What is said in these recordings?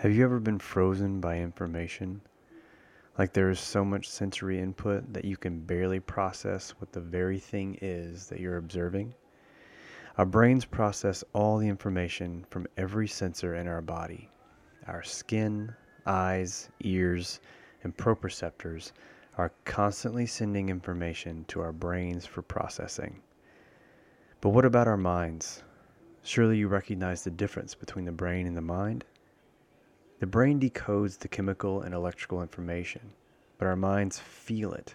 Have you ever been frozen by information? Like there is so much sensory input that you can barely process what the very thing is that you're observing? Our brains process all the information from every sensor in our body. Our skin, eyes, ears, and proprioceptors are constantly sending information to our brains for processing. But what about our minds? Surely you recognize the difference between the brain and the mind? The brain decodes the chemical and electrical information, but our minds feel it.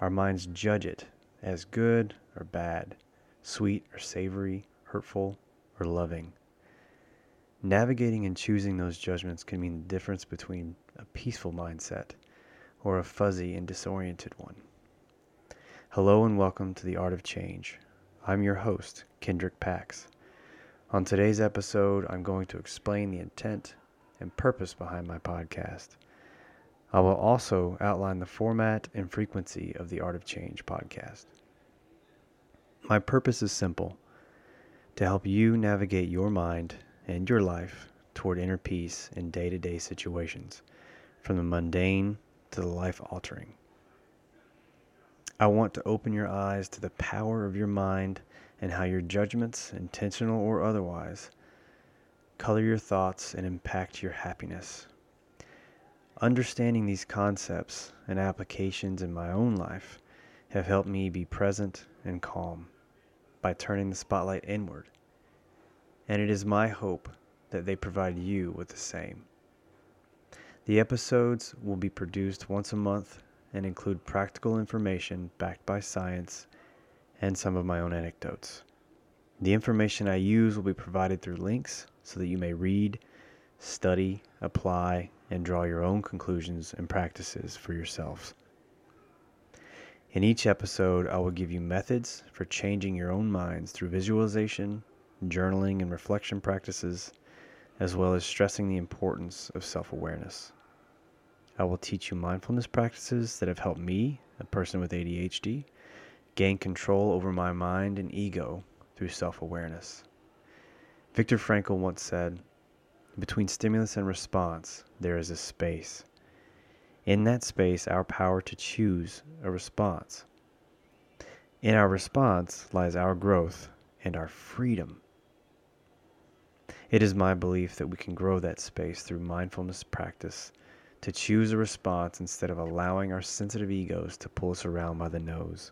Our minds judge it as good or bad, sweet or savory, hurtful or loving. Navigating and choosing those judgments can mean the difference between a peaceful mindset or a fuzzy and disoriented one. Hello and welcome to the Art of Change. I'm your host, Kendrick Pax. On today's episode, I'm going to explain the intent and purpose behind my podcast. I will also outline the format and frequency of the Art of Change podcast. My purpose is simple to help you navigate your mind and your life toward inner peace in day to day situations, from the mundane to the life altering. I want to open your eyes to the power of your mind and how your judgments, intentional or otherwise, color your thoughts, and impact your happiness. Understanding these concepts and applications in my own life have helped me be present and calm by turning the spotlight inward. And it is my hope that they provide you with the same. The episodes will be produced once a month and include practical information backed by science and some of my own anecdotes. The information I use will be provided through links so that you may read, study, apply, and draw your own conclusions and practices for yourselves. In each episode, I will give you methods for changing your own minds through visualization, journaling, and reflection practices, as well as stressing the importance of self awareness. I will teach you mindfulness practices that have helped me, a person with ADHD, gain control over my mind and ego through self awareness. Viktor Frankl once said, Between stimulus and response, there is a space. In that space, our power to choose a response. In our response lies our growth and our freedom. It is my belief that we can grow that space through mindfulness practice to choose a response instead of allowing our sensitive egos to pull us around by the nose.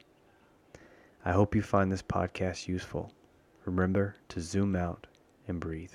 I hope you find this podcast useful. Remember to zoom out and breathe.